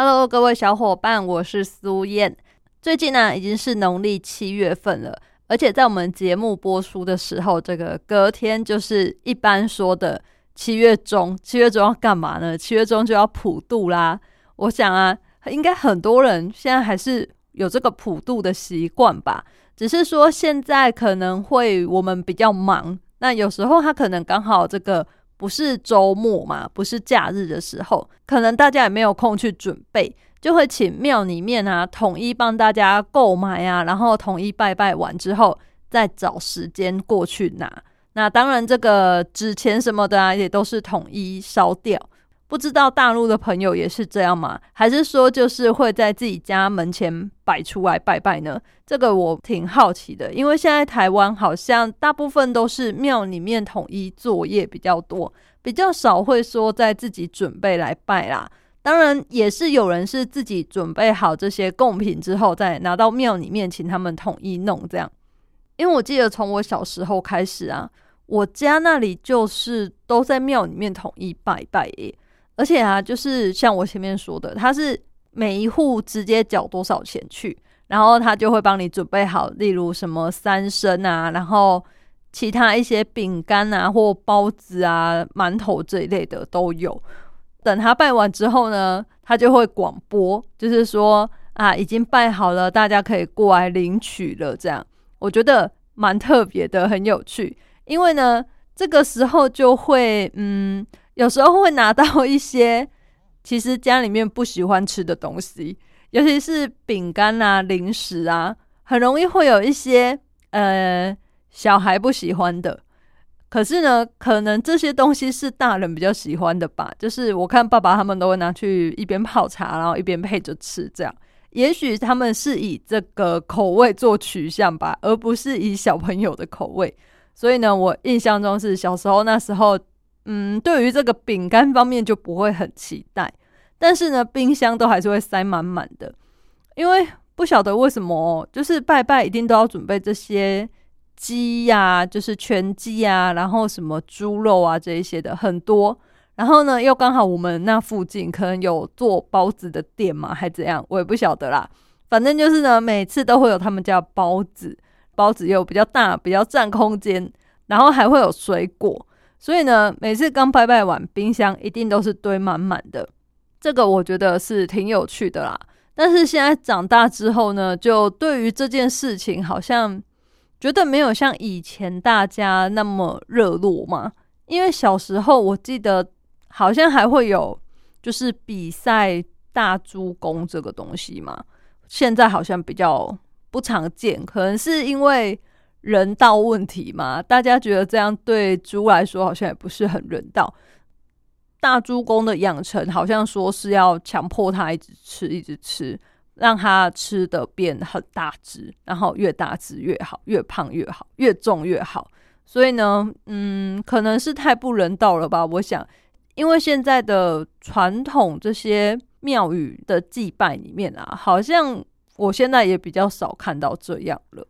？Hello，各位小伙伴，我是苏燕。最近呢，已经是农历七月份了，而且在我们节目播出的时候，这个隔天就是一般说的七月中。七月中要干嘛呢？七月中就要普渡啦。我想啊，应该很多人现在还是有这个普渡的习惯吧，只是说现在可能会我们比较忙，那有时候他可能刚好这个。不是周末嘛，不是假日的时候，可能大家也没有空去准备，就会请庙里面啊统一帮大家购买啊，然后统一拜拜完之后，再找时间过去拿。那当然，这个纸钱什么的啊，也都是统一烧掉。不知道大陆的朋友也是这样吗？还是说就是会在自己家门前摆出来拜拜呢？这个我挺好奇的，因为现在台湾好像大部分都是庙里面统一作业比较多，比较少会说在自己准备来拜啦。当然也是有人是自己准备好这些贡品之后，再拿到庙里面请他们统一弄这样。因为我记得从我小时候开始啊，我家那里就是都在庙里面统一拜拜耶。而且啊，就是像我前面说的，他是每一户直接缴多少钱去，然后他就会帮你准备好，例如什么三生啊，然后其他一些饼干啊或包子啊、馒头这一类的都有。等他拜完之后呢，他就会广播，就是说啊，已经拜好了，大家可以过来领取了。这样我觉得蛮特别的，很有趣。因为呢，这个时候就会嗯。有时候会拿到一些 其实家里面不喜欢吃的东西，尤其是饼干啊、零食啊，很容易会有一些呃小孩不喜欢的。可是呢，可能这些东西是大人比较喜欢的吧。就是我看爸爸他们都会拿去一边泡茶，然后一边配着吃，这样。也许他们是以这个口味做取向吧，而不是以小朋友的口味。所以呢，我印象中是小时候那时候。嗯，对于这个饼干方面就不会很期待，但是呢，冰箱都还是会塞满满的，因为不晓得为什么，就是拜拜一定都要准备这些鸡呀，就是全鸡啊，然后什么猪肉啊这一些的很多，然后呢，又刚好我们那附近可能有做包子的店嘛，还怎样，我也不晓得啦。反正就是呢，每次都会有他们家包子，包子又比较大，比较占空间，然后还会有水果。所以呢，每次刚拜拜完，冰箱一定都是堆满满的。这个我觉得是挺有趣的啦。但是现在长大之后呢，就对于这件事情，好像觉得没有像以前大家那么热络嘛。因为小时候我记得好像还会有就是比赛大猪公这个东西嘛，现在好像比较不常见，可能是因为。人道问题嘛，大家觉得这样对猪来说好像也不是很人道。大猪公的养成好像说是要强迫它一直吃，一直吃，让它吃的变很大只，然后越大只越好，越胖越好，越重越好。所以呢，嗯，可能是太不人道了吧？我想，因为现在的传统这些庙宇的祭拜里面啊，好像我现在也比较少看到这样了。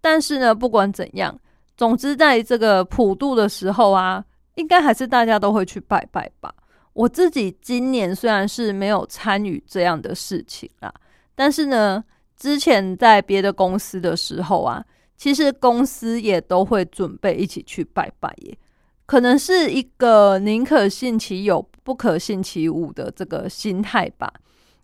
但是呢，不管怎样，总之在这个普渡的时候啊，应该还是大家都会去拜拜吧。我自己今年虽然是没有参与这样的事情啦，但是呢，之前在别的公司的时候啊，其实公司也都会准备一起去拜拜耶。可能是一个宁可信其有，不可信其无的这个心态吧。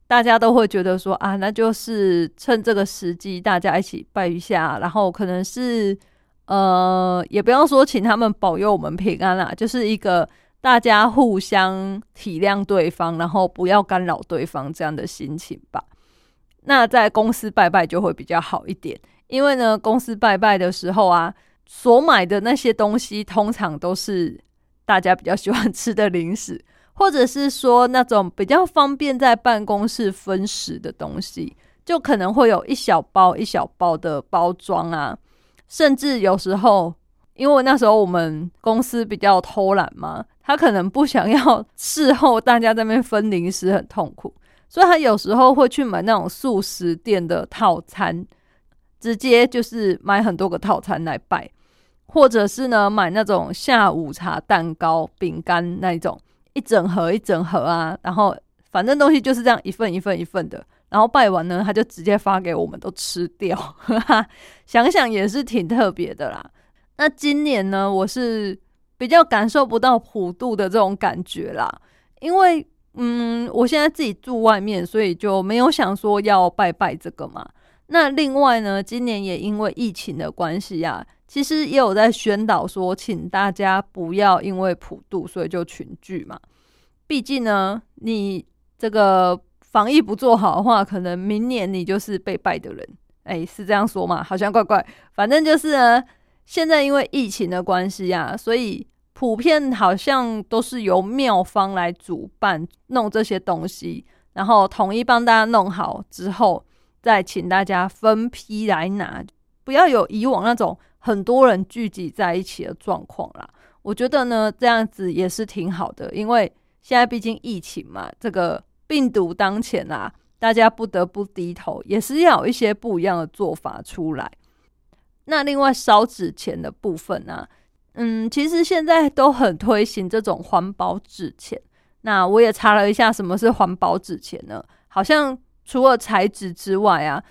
大家都会觉得说啊，那就是趁这个时机，大家一起拜一下，然后可能是呃，也不要说请他们保佑我们平安啦，就是一个大家互相体谅对方，然后不要干扰对方这样的心情吧。那在公司拜拜就会比较好一点，因为呢，公司拜拜的时候啊，所买的那些东西通常都是大家比较喜欢吃的零食。或者是说那种比较方便在办公室分食的东西，就可能会有一小包一小包的包装啊，甚至有时候，因为那时候我们公司比较偷懒嘛，他可能不想要事后大家在那边分零食很痛苦，所以他有时候会去买那种素食店的套餐，直接就是买很多个套餐来拜，或者是呢买那种下午茶蛋糕、饼干那一种。一整盒一整盒啊，然后反正东西就是这样一份一份一份的，然后拜完呢，他就直接发给我们都吃掉，想想也是挺特别的啦。那今年呢，我是比较感受不到普渡的这种感觉啦，因为嗯，我现在自己住外面，所以就没有想说要拜拜这个嘛。那另外呢，今年也因为疫情的关系呀。其实也有在宣导说，请大家不要因为普渡，所以就群聚嘛。毕竟呢，你这个防疫不做好的话，可能明年你就是被拜的人。哎，是这样说嘛？好像怪怪。反正就是呢，现在因为疫情的关系啊，所以普遍好像都是由庙方来主办弄这些东西，然后统一帮大家弄好之后，再请大家分批来拿，不要有以往那种。很多人聚集在一起的状况啦，我觉得呢，这样子也是挺好的，因为现在毕竟疫情嘛，这个病毒当前啊，大家不得不低头，也是要有一些不一样的做法出来。那另外烧纸钱的部分呢，嗯，其实现在都很推行这种环保纸钱。那我也查了一下，什么是环保纸钱呢？好像除了材质之外啊。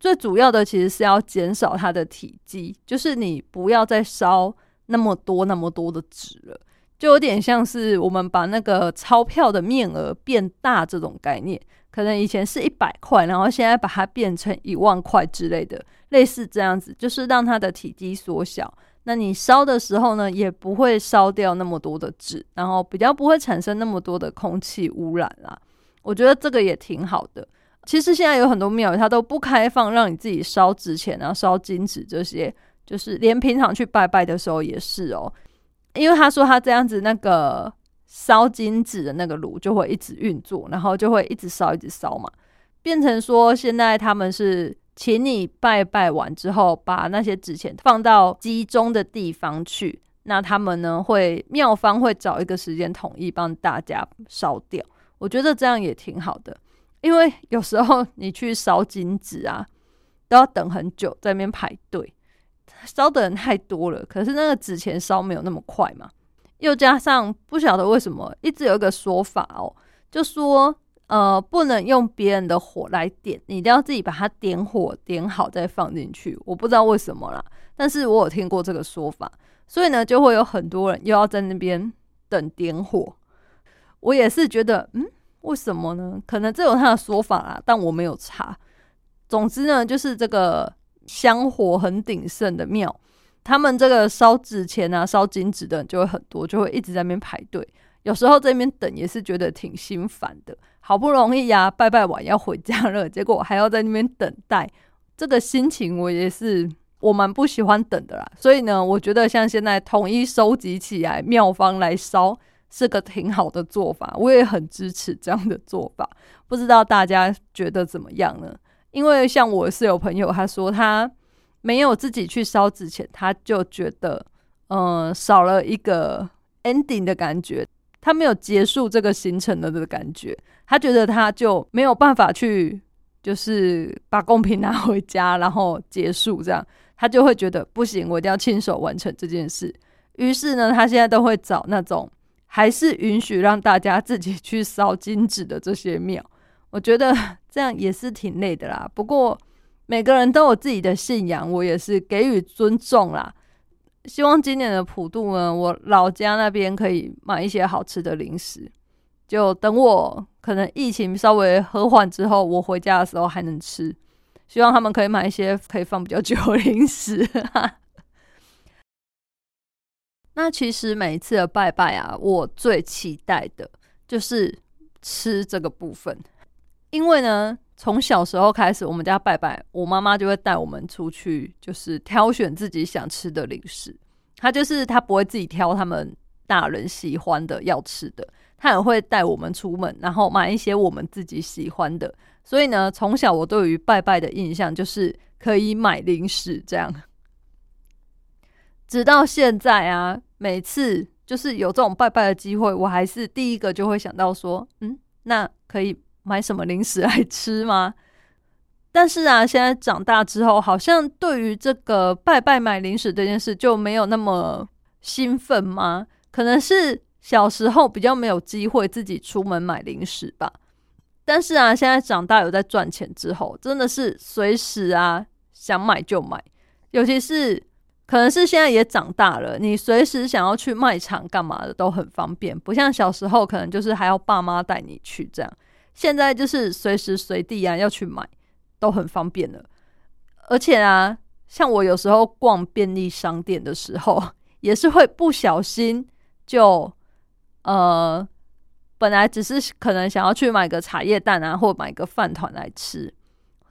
最主要的其实是要减少它的体积，就是你不要再烧那么多那么多的纸了，就有点像是我们把那个钞票的面额变大这种概念。可能以前是一百块，然后现在把它变成一万块之类的，类似这样子，就是让它的体积缩小。那你烧的时候呢，也不会烧掉那么多的纸，然后比较不会产生那么多的空气污染啦。我觉得这个也挺好的。其实现在有很多庙，它都不开放让你自己烧纸钱啊、烧金纸这些，就是连平常去拜拜的时候也是哦。因为他说他这样子，那个烧金纸的那个炉就会一直运作，然后就会一直烧、一直烧嘛，变成说现在他们是请你拜拜完之后，把那些纸钱放到集中的地方去，那他们呢会庙方会找一个时间统一帮大家烧掉。我觉得这样也挺好的。因为有时候你去烧金纸啊，都要等很久，在那边排队，烧的人太多了。可是那个纸钱烧没有那么快嘛，又加上不晓得为什么一直有一个说法哦，就说呃不能用别人的火来点，你一定要自己把它点火点好再放进去。我不知道为什么啦，但是我有听过这个说法，所以呢就会有很多人又要在那边等点火。我也是觉得嗯。为什么呢？可能这有他的说法啦，但我没有查。总之呢，就是这个香火很鼎盛的庙，他们这个烧纸钱啊、烧金纸的人就会很多，就会一直在那边排队。有时候在那边等也是觉得挺心烦的。好不容易呀，拜拜完要回家了，结果还要在那边等待，这个心情我也是我蛮不喜欢等的啦。所以呢，我觉得像现在统一收集起来，庙方来烧。是个挺好的做法，我也很支持这样的做法。不知道大家觉得怎么样呢？因为像我是有朋友，他说他没有自己去烧纸钱，他就觉得嗯少了一个 ending 的感觉，他没有结束这个行程了的感觉，他觉得他就没有办法去就是把贡品拿回家，然后结束这样，他就会觉得不行，我一定要亲手完成这件事。于是呢，他现在都会找那种。还是允许让大家自己去烧金纸的这些庙，我觉得 这样也是挺累的啦。不过每个人都有自己的信仰，我也是给予尊重啦。希望今年的普渡呢，我老家那边可以买一些好吃的零食，就等我可能疫情稍微和缓之后，我回家的时候还能吃。希望他们可以买一些可以放比较久的零食。那其实每一次的拜拜啊，我最期待的就是吃这个部分，因为呢，从小时候开始，我们家拜拜，我妈妈就会带我们出去，就是挑选自己想吃的零食。她就是她不会自己挑他们大人喜欢的要吃的，她也会带我们出门，然后买一些我们自己喜欢的。所以呢，从小我对于拜拜的印象就是可以买零食这样。直到现在啊，每次就是有这种拜拜的机会，我还是第一个就会想到说，嗯，那可以买什么零食来吃吗？但是啊，现在长大之后，好像对于这个拜拜买零食这件事就没有那么兴奋吗？可能是小时候比较没有机会自己出门买零食吧。但是啊，现在长大有在赚钱之后，真的是随时啊想买就买，尤其是。可能是现在也长大了，你随时想要去卖场干嘛的都很方便，不像小时候可能就是还要爸妈带你去这样。现在就是随时随地啊要去买都很方便了，而且啊，像我有时候逛便利商店的时候，也是会不小心就呃，本来只是可能想要去买个茶叶蛋啊，或买个饭团来吃，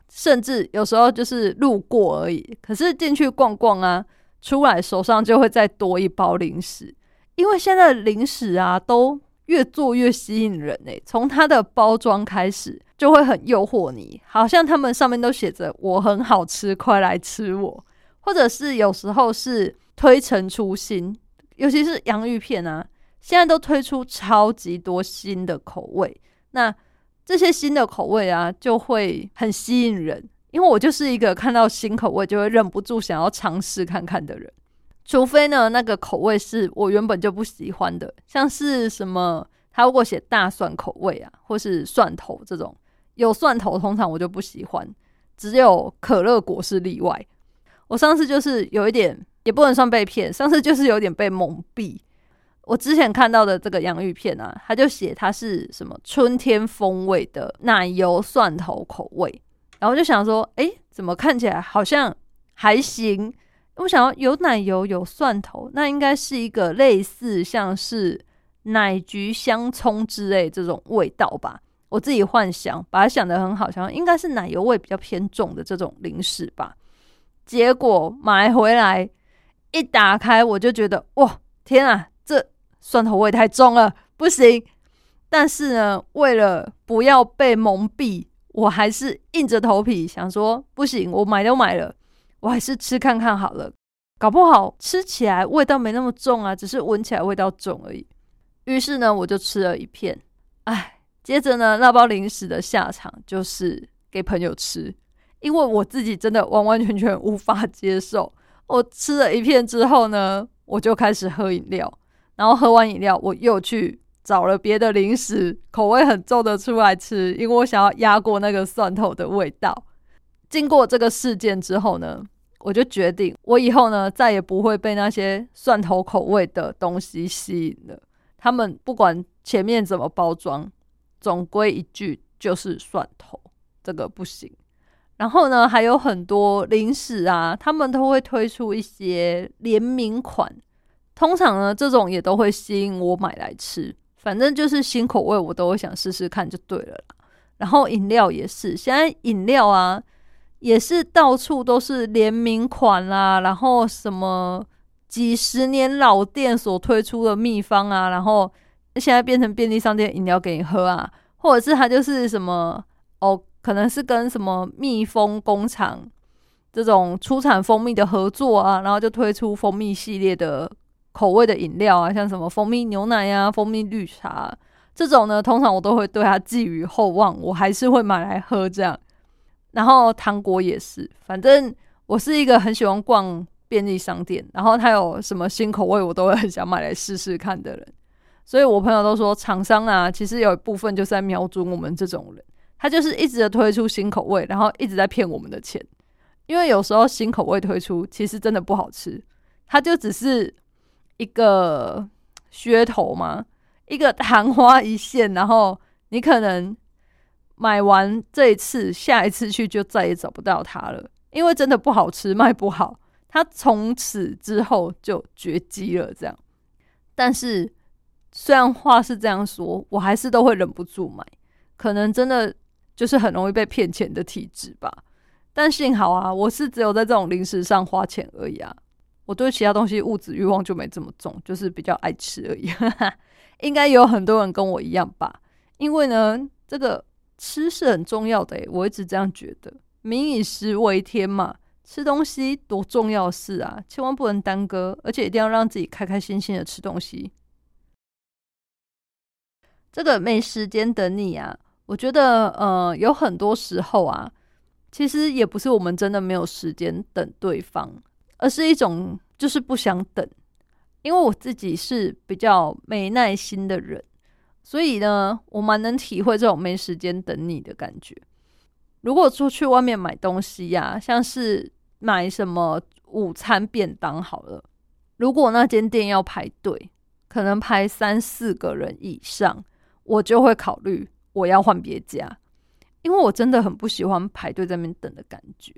甚至有时候就是路过而已，可是进去逛逛啊。出来手上就会再多一包零食，因为现在零食啊都越做越吸引人诶，从它的包装开始就会很诱惑你，好像他们上面都写着“我很好吃，快来吃我”，或者是有时候是推陈出新，尤其是洋芋片啊，现在都推出超级多新的口味，那这些新的口味啊就会很吸引人。因为我就是一个看到新口味就会忍不住想要尝试看看的人，除非呢那个口味是我原本就不喜欢的，像是什么他如果写大蒜口味啊，或是蒜头这种有蒜头，通常我就不喜欢，只有可乐果是例外。我上次就是有一点也不能算被骗，上次就是有点被蒙蔽。我之前看到的这个洋芋片啊，他就写它是什么春天风味的奶油蒜头口味。然后就想说，哎，怎么看起来好像还行？我想要有奶油、有蒜头，那应该是一个类似像是奶菊香葱之类这种味道吧？我自己幻想，把它想得很好，像应该是奶油味比较偏重的这种零食吧。结果买回来一打开，我就觉得，哇，天啊，这蒜头味太重了，不行！但是呢，为了不要被蒙蔽。我还是硬着头皮想说不行，我买都买了，我还是吃看看好了，搞不好吃起来味道没那么重啊，只是闻起来味道重而已。于是呢，我就吃了一片，哎，接着呢，那包零食的下场就是给朋友吃，因为我自己真的完完全全无法接受。我吃了一片之后呢，我就开始喝饮料，然后喝完饮料，我又去。找了别的零食，口味很重的出来吃，因为我想要压过那个蒜头的味道。经过这个事件之后呢，我就决定，我以后呢再也不会被那些蒜头口味的东西吸引了。他们不管前面怎么包装，总归一句就是蒜头，这个不行。然后呢，还有很多零食啊，他们都会推出一些联名款，通常呢这种也都会吸引我买来吃。反正就是新口味，我都想试试看就对了啦。然后饮料也是，现在饮料啊也是到处都是联名款啦，然后什么几十年老店所推出的秘方啊，然后现在变成便利商店饮料给你喝啊，或者是它就是什么哦，可能是跟什么蜜蜂工厂这种出产蜂蜜的合作啊，然后就推出蜂蜜系列的。口味的饮料啊，像什么蜂蜜牛奶呀、蜂蜜绿茶这种呢，通常我都会对它寄予厚望，我还是会买来喝这样。然后糖果也是，反正我是一个很喜欢逛便利商店，然后它有什么新口味，我都会很想买来试试看的人。所以我朋友都说，厂商啊，其实有一部分就是在瞄准我们这种人，他就是一直的推出新口味，然后一直在骗我们的钱。因为有时候新口味推出，其实真的不好吃，它就只是。一个噱头吗？一个昙花一现，然后你可能买完这一次，下一次去就再也找不到它了，因为真的不好吃，卖不好，它从此之后就绝迹了。这样，但是虽然话是这样说，我还是都会忍不住买，可能真的就是很容易被骗钱的体质吧。但幸好啊，我是只有在这种零食上花钱而已啊。我对其他东西物质欲望就没这么重，就是比较爱吃而已。应该有很多人跟我一样吧？因为呢，这个吃是很重要的，我一直这样觉得。民以食为天嘛，吃东西多重要事啊，千万不能耽搁，而且一定要让自己开开心心的吃东西。这个没时间等你啊，我觉得呃，有很多时候啊，其实也不是我们真的没有时间等对方，而是一种就是不想等。因为我自己是比较没耐心的人，所以呢，我蛮能体会这种没时间等你的感觉。如果出去外面买东西呀，像是买什么午餐便当好了，如果那间店要排队，可能排三四个人以上，我就会考虑我要换别家，因为我真的很不喜欢排队在那边等的感觉。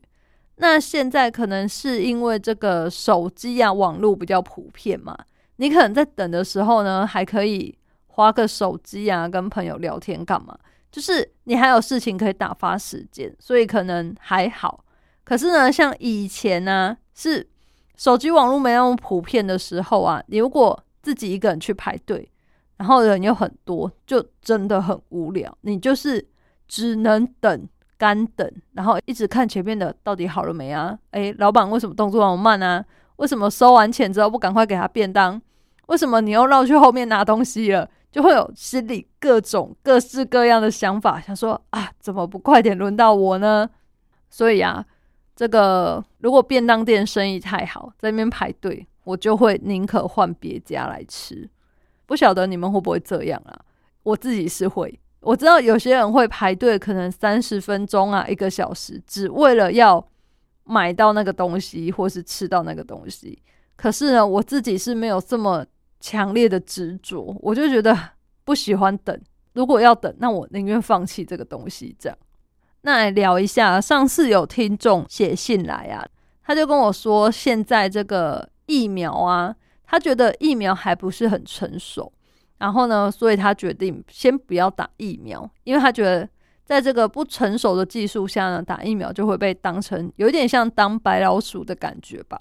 那现在可能是因为这个手机啊、网络比较普遍嘛，你可能在等的时候呢，还可以划个手机啊，跟朋友聊天干嘛？就是你还有事情可以打发时间，所以可能还好。可是呢，像以前呢，是手机网络没那么普遍的时候啊，你如果自己一个人去排队，然后人又很多，就真的很无聊。你就是只能等。干等，然后一直看前面的到底好了没啊？诶，老板为什么动作那么慢啊？为什么收完钱之后不赶快给他便当？为什么你又绕去后面拿东西了？就会有心里各种各式各样的想法，想说啊，怎么不快点轮到我呢？所以啊，这个如果便当店生意太好，在那边排队，我就会宁可换别家来吃。不晓得你们会不会这样啊？我自己是会。我知道有些人会排队，可能三十分钟啊，一个小时，只为了要买到那个东西，或是吃到那个东西。可是呢，我自己是没有这么强烈的执着，我就觉得不喜欢等。如果要等，那我宁愿放弃这个东西。这样，那来聊一下，上次有听众写信来啊，他就跟我说，现在这个疫苗啊，他觉得疫苗还不是很成熟。然后呢，所以他决定先不要打疫苗，因为他觉得在这个不成熟的技术下呢，打疫苗就会被当成有点像当白老鼠的感觉吧。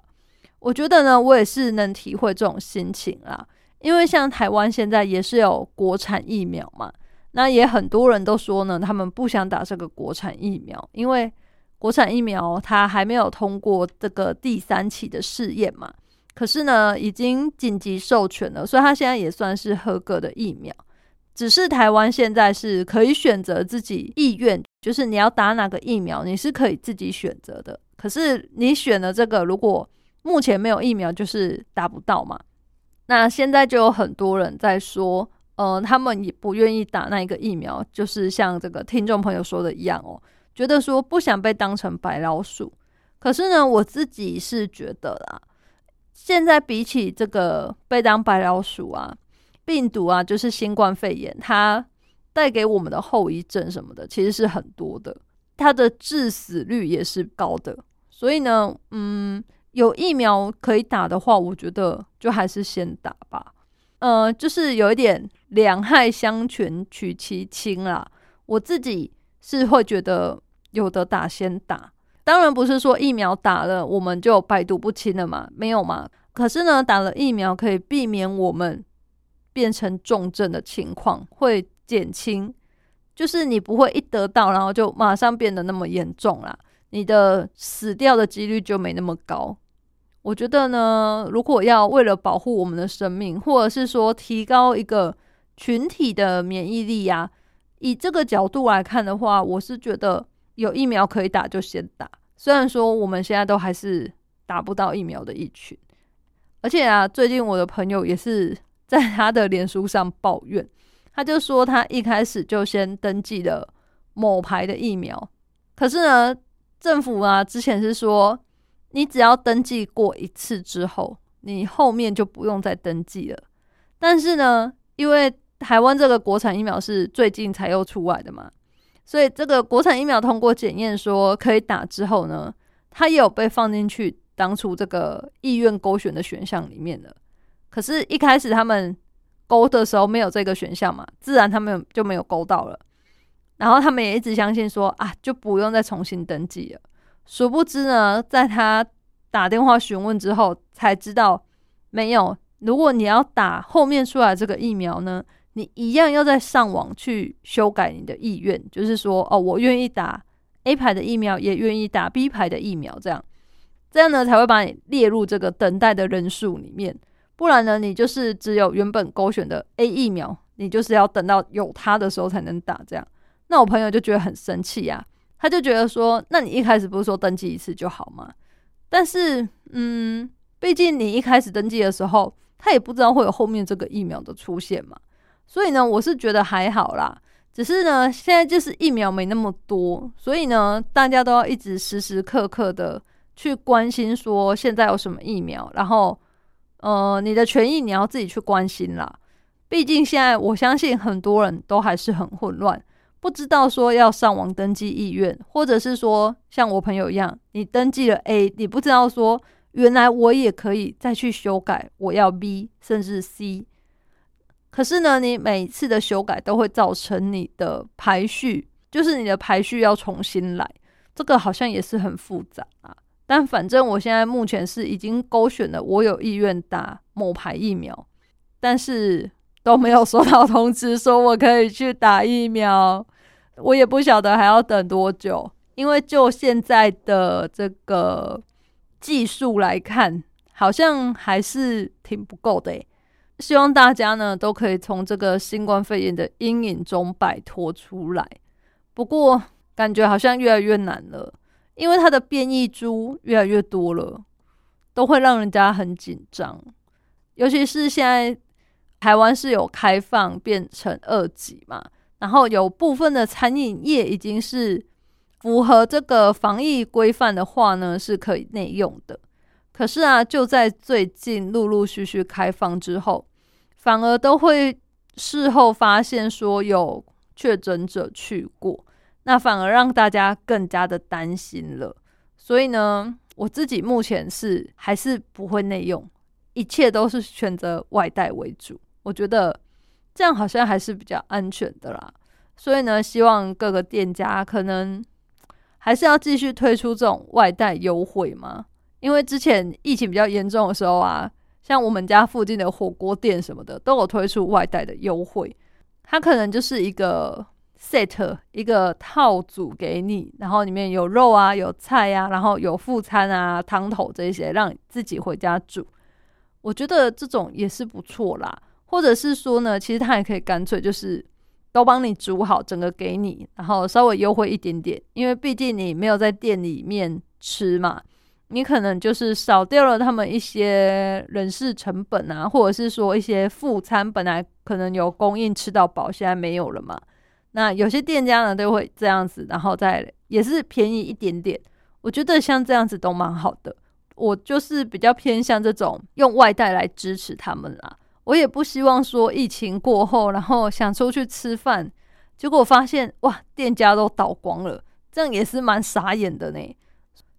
我觉得呢，我也是能体会这种心情啦，因为像台湾现在也是有国产疫苗嘛，那也很多人都说呢，他们不想打这个国产疫苗，因为国产疫苗它还没有通过这个第三期的试验嘛。可是呢，已经紧急授权了，所以它现在也算是合格的疫苗。只是台湾现在是可以选择自己意愿，就是你要打哪个疫苗，你是可以自己选择的。可是你选了这个，如果目前没有疫苗，就是打不到嘛。那现在就有很多人在说，呃，他们也不愿意打那一个疫苗，就是像这个听众朋友说的一样哦，觉得说不想被当成白老鼠。可是呢，我自己是觉得啦。现在比起这个被当白老鼠啊，病毒啊，就是新冠肺炎，它带给我们的后遗症什么的，其实是很多的，它的致死率也是高的。所以呢，嗯，有疫苗可以打的话，我觉得就还是先打吧。呃，就是有一点两害相权取其轻啦。我自己是会觉得有的打先打。当然不是说疫苗打了我们就百毒不侵了嘛，没有嘛。可是呢，打了疫苗可以避免我们变成重症的情况，会减轻，就是你不会一得到然后就马上变得那么严重啦，你的死掉的几率就没那么高。我觉得呢，如果要为了保护我们的生命，或者是说提高一个群体的免疫力呀，以这个角度来看的话，我是觉得。有疫苗可以打就先打，虽然说我们现在都还是打不到疫苗的一群，而且啊，最近我的朋友也是在 他的脸书上抱怨，他就说他一开始就先登记了某牌的疫苗，可是呢，政府啊之前是说你只要登记过一次之后，你后面就不用再登记了，但是呢，因为台湾这个国产疫苗是最近才又出来的嘛。所以这个国产疫苗通过检验说可以打之后呢，它也有被放进去当初这个意愿勾选的选项里面的。可是，一开始他们勾的时候没有这个选项嘛，自然他们就没有勾到了。然后他们也一直相信说啊，就不用再重新登记了。殊不知呢，在他打电话询问之后，才知道没有如果你要打后面出来这个疫苗呢，你一样要在上网去修改你的意愿，就是说，哦，我愿意打 A 牌的疫苗，也愿意打 B 牌的疫苗，这样，这样呢才会把你列入这个等待的人数里面。不然呢，你就是只有原本勾选的 A 疫苗，你就是要等到有它的时候才能打，这样。那我朋友就觉得很生气呀，他就觉得说，那你一开始不是说登记一次就好吗？但是，嗯，毕竟你一开始登记的时候。他也不知道会有后面这个疫苗的出现嘛，所以呢，我是觉得还好啦。只是呢，现在就是疫苗没那么多，所以呢，大家都要一直时时刻刻的去关心说现在有什么疫苗，然后呃，你的权益你要自己去关心啦。毕竟现在我相信很多人都还是很混乱，不知道说要上网登记意愿，或者是说像我朋友一样，你登记了 A，你不知道说。原来我也可以再去修改，我要 B 甚至 C。可是呢，你每次的修改都会造成你的排序，就是你的排序要重新来，这个好像也是很复杂啊。但反正我现在目前是已经勾选了，我有意愿打某牌疫苗，但是都没有收到通知说我可以去打疫苗，我也不晓得还要等多久，因为就现在的这个。技术来看，好像还是挺不够的诶。希望大家呢都可以从这个新冠肺炎的阴影中摆脱出来。不过，感觉好像越来越难了，因为它的变异株越来越多了，都会让人家很紧张。尤其是现在台湾是有开放变成二级嘛，然后有部分的餐饮业已经是。符合这个防疫规范的话呢，是可以内用的。可是啊，就在最近陆陆续续开放之后，反而都会事后发现说有确诊者去过，那反而让大家更加的担心了。所以呢，我自己目前是还是不会内用，一切都是选择外带为主。我觉得这样好像还是比较安全的啦。所以呢，希望各个店家可能。还是要继续推出这种外带优惠嘛？因为之前疫情比较严重的时候啊，像我们家附近的火锅店什么的都有推出外带的优惠。它可能就是一个 set 一个套组给你，然后里面有肉啊、有菜啊，然后有副餐啊、汤头这些，让你自己回家煮。我觉得这种也是不错啦。或者是说呢，其实它也可以干脆就是。都帮你煮好，整个给你，然后稍微优惠一点点，因为毕竟你没有在店里面吃嘛，你可能就是少掉了他们一些人事成本啊，或者是说一些副餐本来可能有供应吃到饱，现在没有了嘛。那有些店家呢都会这样子，然后再也是便宜一点点。我觉得像这样子都蛮好的，我就是比较偏向这种用外带来支持他们啦。我也不希望说疫情过后，然后想出去吃饭，结果发现哇，店家都倒光了，这样也是蛮傻眼的呢。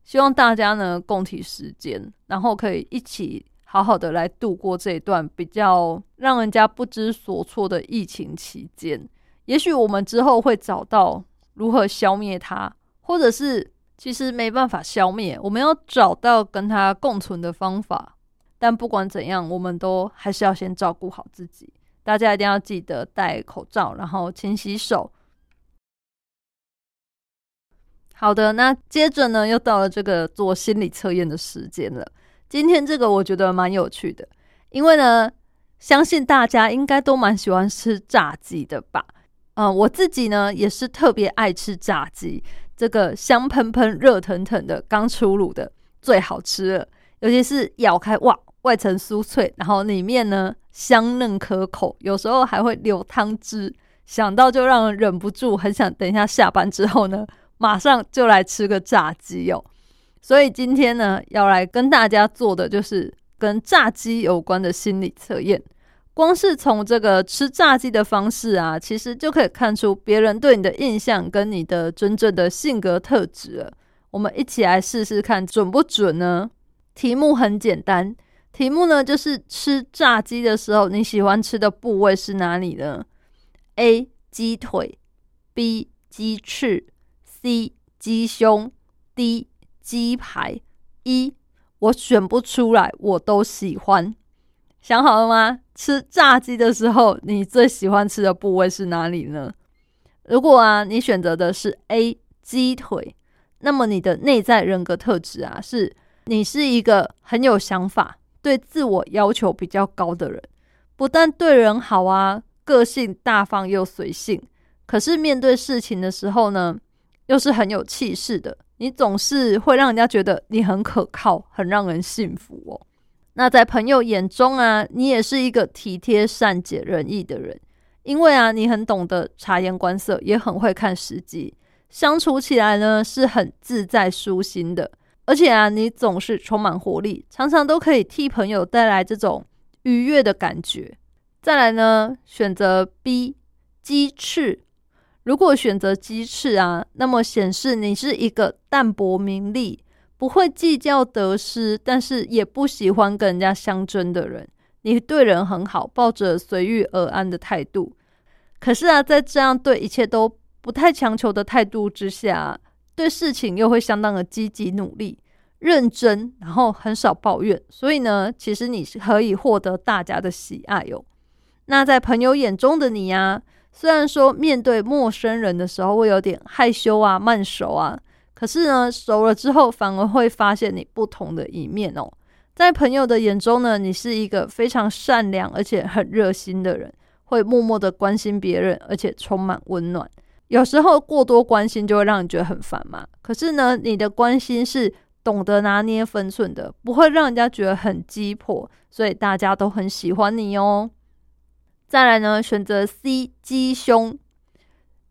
希望大家呢共体时间，然后可以一起好好的来度过这一段比较让人家不知所措的疫情期间。也许我们之后会找到如何消灭它，或者是其实没办法消灭，我们要找到跟它共存的方法。但不管怎样，我们都还是要先照顾好自己。大家一定要记得戴口罩，然后勤洗手。好的，那接着呢，又到了这个做心理测验的时间了。今天这个我觉得蛮有趣的，因为呢，相信大家应该都蛮喜欢吃炸鸡的吧？嗯，我自己呢也是特别爱吃炸鸡，这个香喷喷、热腾腾的，刚出炉的最好吃了，尤其是咬开哇！外层酥脆，然后里面呢香嫩可口，有时候还会流汤汁，想到就让人忍不住很想等一下下班之后呢，马上就来吃个炸鸡哦。所以今天呢，要来跟大家做的就是跟炸鸡有关的心理测验。光是从这个吃炸鸡的方式啊，其实就可以看出别人对你的印象跟你的真正的性格特质了。我们一起来试试看准不准呢？题目很简单。题目呢，就是吃炸鸡的时候，你喜欢吃的部位是哪里呢？A. 鸡腿，B. 鸡翅，C. 鸡胸，D. 鸡排。一，我选不出来，我都喜欢。想好了吗？吃炸鸡的时候，你最喜欢吃的部位是哪里呢？如果啊，你选择的是 A 鸡腿，那么你的内在人格特质啊，是你是一个很有想法、对自我要求比较高的人，不但对人好啊，个性大方又随性，可是面对事情的时候呢，又是很有气势的。你总是会让人家觉得你很可靠，很让人信服哦。那在朋友眼中啊，你也是一个体贴、善解人意的人，因为啊，你很懂得察言观色，也很会看时机，相处起来呢是很自在舒心的。而且啊，你总是充满活力，常常都可以替朋友带来这种愉悦的感觉。再来呢，选择 B 鸡翅。如果选择鸡翅啊，那么显示你是一个淡泊名利。不会计较得失，但是也不喜欢跟人家相争的人。你对人很好，抱着随遇而安的态度。可是啊，在这样对一切都不太强求的态度之下，对事情又会相当的积极努力、认真，然后很少抱怨。所以呢，其实你是可以获得大家的喜爱哟。那在朋友眼中的你呀，虽然说面对陌生人的时候会有点害羞啊、慢熟啊。可是呢，熟了之后反而会发现你不同的一面哦。在朋友的眼中呢，你是一个非常善良而且很热心的人，会默默的关心别人，而且充满温暖。有时候过多关心就会让你觉得很烦嘛。可是呢，你的关心是懂得拿捏分寸的，不会让人家觉得很鸡婆，所以大家都很喜欢你哦。再来呢，选择 C 鸡胸，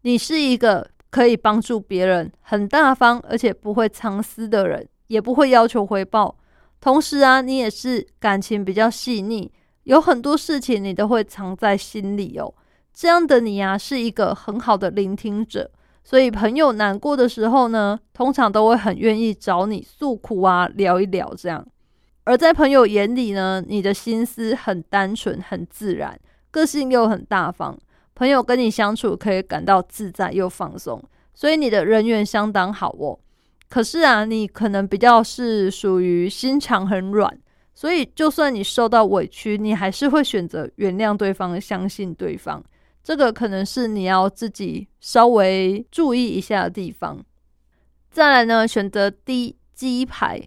你是一个。可以帮助别人，很大方，而且不会藏私的人，也不会要求回报。同时啊，你也是感情比较细腻，有很多事情你都会藏在心里哦。这样的你啊，是一个很好的聆听者，所以朋友难过的时候呢，通常都会很愿意找你诉苦啊，聊一聊这样。而在朋友眼里呢，你的心思很单纯、很自然，个性又很大方。朋友跟你相处可以感到自在又放松，所以你的人缘相当好哦。可是啊，你可能比较是属于心肠很软，所以就算你受到委屈，你还是会选择原谅对方，相信对方。这个可能是你要自己稍微注意一下的地方。再来呢，选择 D 鸡排。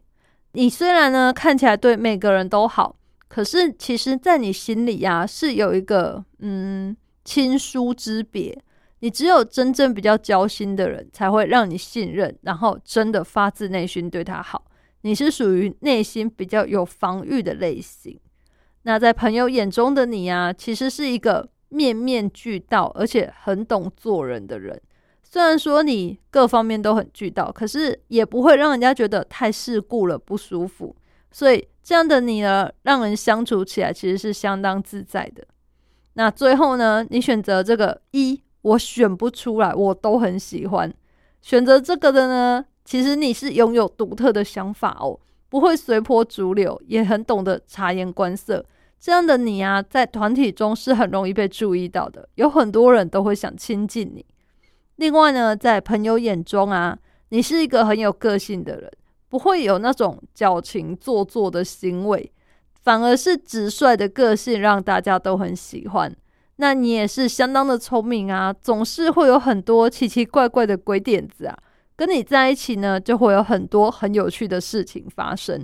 你虽然呢看起来对每个人都好，可是其实在你心里呀是有一个嗯。亲疏之别，你只有真正比较交心的人才会让你信任，然后真的发自内心对他好。你是属于内心比较有防御的类型。那在朋友眼中的你啊，其实是一个面面俱到，而且很懂做人的人。虽然说你各方面都很俱到，可是也不会让人家觉得太世故了不舒服。所以这样的你呢，让人相处起来其实是相当自在的。那最后呢？你选择这个一，我选不出来，我都很喜欢。选择这个的呢，其实你是拥有独特的想法哦，不会随波逐流，也很懂得察言观色。这样的你啊，在团体中是很容易被注意到的，有很多人都会想亲近你。另外呢，在朋友眼中啊，你是一个很有个性的人，不会有那种矫情做作的行为。反而是直率的个性让大家都很喜欢。那你也是相当的聪明啊，总是会有很多奇奇怪怪的鬼点子啊。跟你在一起呢，就会有很多很有趣的事情发生。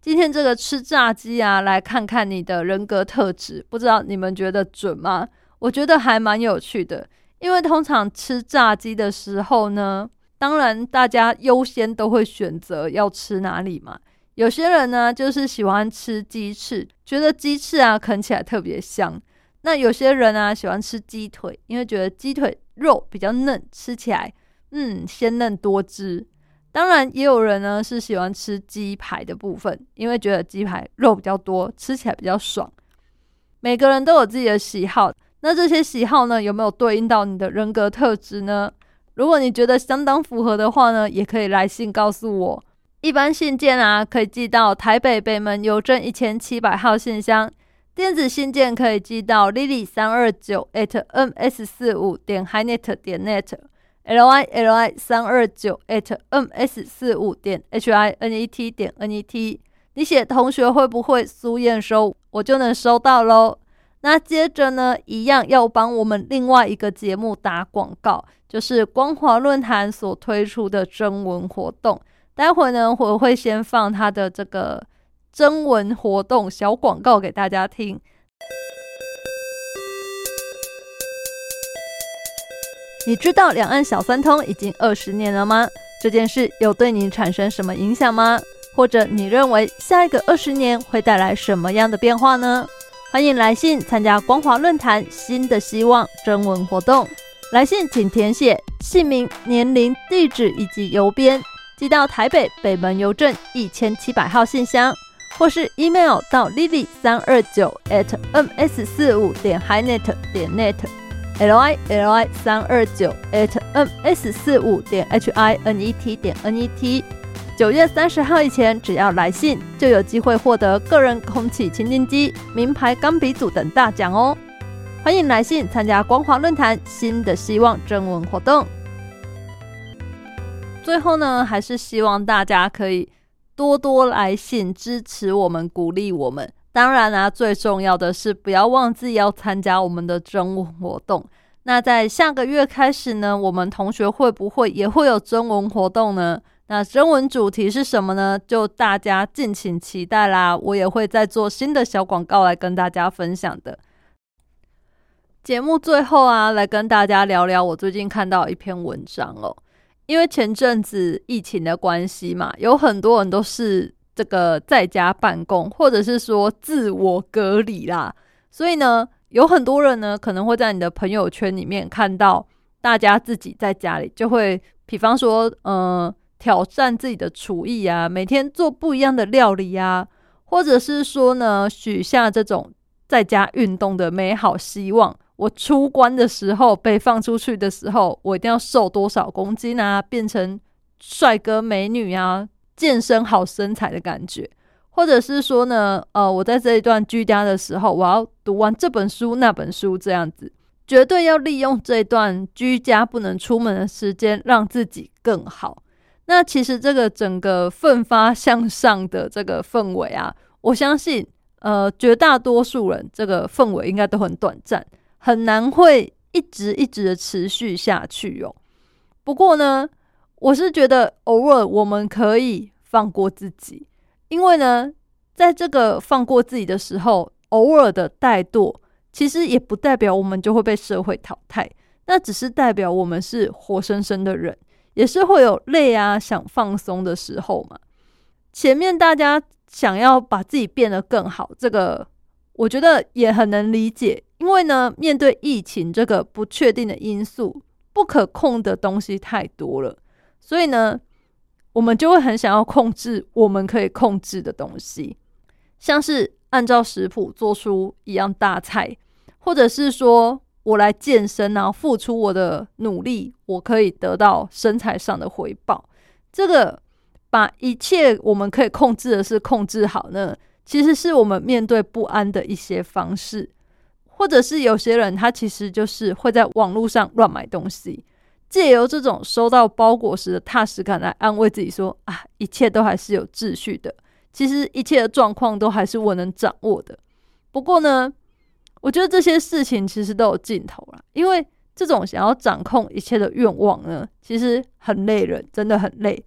今天这个吃炸鸡啊，来看看你的人格特质，不知道你们觉得准吗？我觉得还蛮有趣的，因为通常吃炸鸡的时候呢，当然大家优先都会选择要吃哪里嘛。有些人呢，就是喜欢吃鸡翅，觉得鸡翅啊啃起来特别香。那有些人啊，喜欢吃鸡腿，因为觉得鸡腿肉比较嫩，吃起来嗯鲜嫩多汁。当然，也有人呢是喜欢吃鸡排的部分，因为觉得鸡排肉比较多，吃起来比较爽。每个人都有自己的喜好，那这些喜好呢，有没有对应到你的人格特质呢？如果你觉得相当符合的话呢，也可以来信告诉我。一般信件啊，可以寄到台北北门邮政一千七百号信箱；电子信件可以寄到 lily 三二九 at ms 四五点 hinet 点 net l y l y 三二九 at ms 四五点 h i n e t 点 n e t。你写同学会不会苏验收？我就能收到喽。那接着呢，一样要帮我们另外一个节目打广告，就是光华论坛所推出的征文活动。待会呢，我会先放它的这个征文活动小广告给大家听。你知道两岸小三通已经二十年了吗？这件事有对你产生什么影响吗？或者你认为下一个二十年会带来什么样的变化呢？欢迎来信参加光华论坛新的希望征文活动。来信请填写姓名、年龄、地址以及邮编，寄到台北北门邮政一千七百号信箱，或是 email 到 lily 三二九 at ms 四五点 hinet 点 net l i l i 三二九 at ms 四五点 h i n e t 点 n e t。九月三十号以前，只要来信，就有机会获得个人空气清净机、名牌钢笔组等大奖哦！欢迎来信参加光华论坛新的希望征文活动。最后呢，还是希望大家可以多多来信支持我们、鼓励我们。当然啊，最重要的是不要忘记要参加我们的征文活动。那在下个月开始呢，我们同学会不会也会有征文活动呢？那征文主题是什么呢？就大家敬请期待啦！我也会再做新的小广告来跟大家分享的。节目最后啊，来跟大家聊聊我最近看到一篇文章哦。因为前阵子疫情的关系嘛，有很多人都是这个在家办公，或者是说自我隔离啦，所以呢，有很多人呢可能会在你的朋友圈里面看到大家自己在家里，就会比方说，嗯。挑战自己的厨艺啊，每天做不一样的料理啊，或者是说呢，许下这种在家运动的美好希望。我出关的时候，被放出去的时候，我一定要瘦多少公斤啊，变成帅哥美女啊，健身好身材的感觉。或者是说呢，呃，我在这一段居家的时候，我要读完这本书那本书，这样子，绝对要利用这一段居家不能出门的时间，让自己更好。那其实这个整个奋发向上的这个氛围啊，我相信，呃，绝大多数人这个氛围应该都很短暂，很难会一直一直的持续下去哦。不过呢，我是觉得偶尔我们可以放过自己，因为呢，在这个放过自己的时候，偶尔的怠惰，其实也不代表我们就会被社会淘汰，那只是代表我们是活生生的人。也是会有累啊，想放松的时候嘛。前面大家想要把自己变得更好，这个我觉得也很能理解。因为呢，面对疫情这个不确定的因素，不可控的东西太多了，所以呢，我们就会很想要控制我们可以控制的东西，像是按照食谱做出一样大菜，或者是说。我来健身啊，付出我的努力，我可以得到身材上的回报。这个把一切我们可以控制的事控制好呢，其实是我们面对不安的一些方式。或者是有些人他其实就是会在网络上乱买东西，借由这种收到包裹时的踏实感来安慰自己说啊，一切都还是有秩序的。其实一切的状况都还是我能掌握的。不过呢。我觉得这些事情其实都有尽头了，因为这种想要掌控一切的愿望呢，其实很累人，真的很累。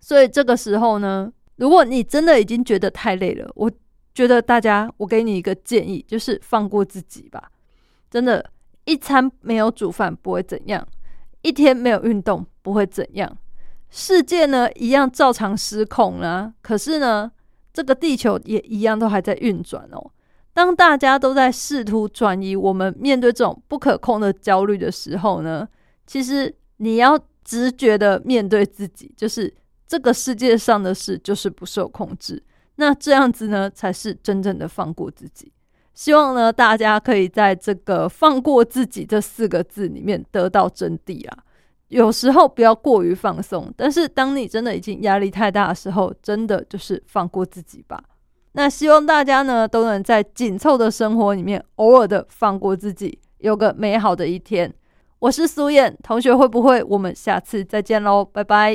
所以这个时候呢，如果你真的已经觉得太累了，我觉得大家，我给你一个建议，就是放过自己吧。真的，一餐没有煮饭不会怎样，一天没有运动不会怎样，世界呢一样照常失控了。可是呢，这个地球也一样都还在运转哦。当大家都在试图转移我们面对这种不可控的焦虑的时候呢，其实你要直觉的面对自己，就是这个世界上的事就是不受控制。那这样子呢，才是真正的放过自己。希望呢，大家可以在这个“放过自己”这四个字里面得到真谛啊。有时候不要过于放松，但是当你真的已经压力太大的时候，真的就是放过自己吧。那希望大家呢都能在紧凑的生活里面，偶尔的放过自己，有个美好的一天。我是苏燕同学，会不会我们下次再见喽？拜拜。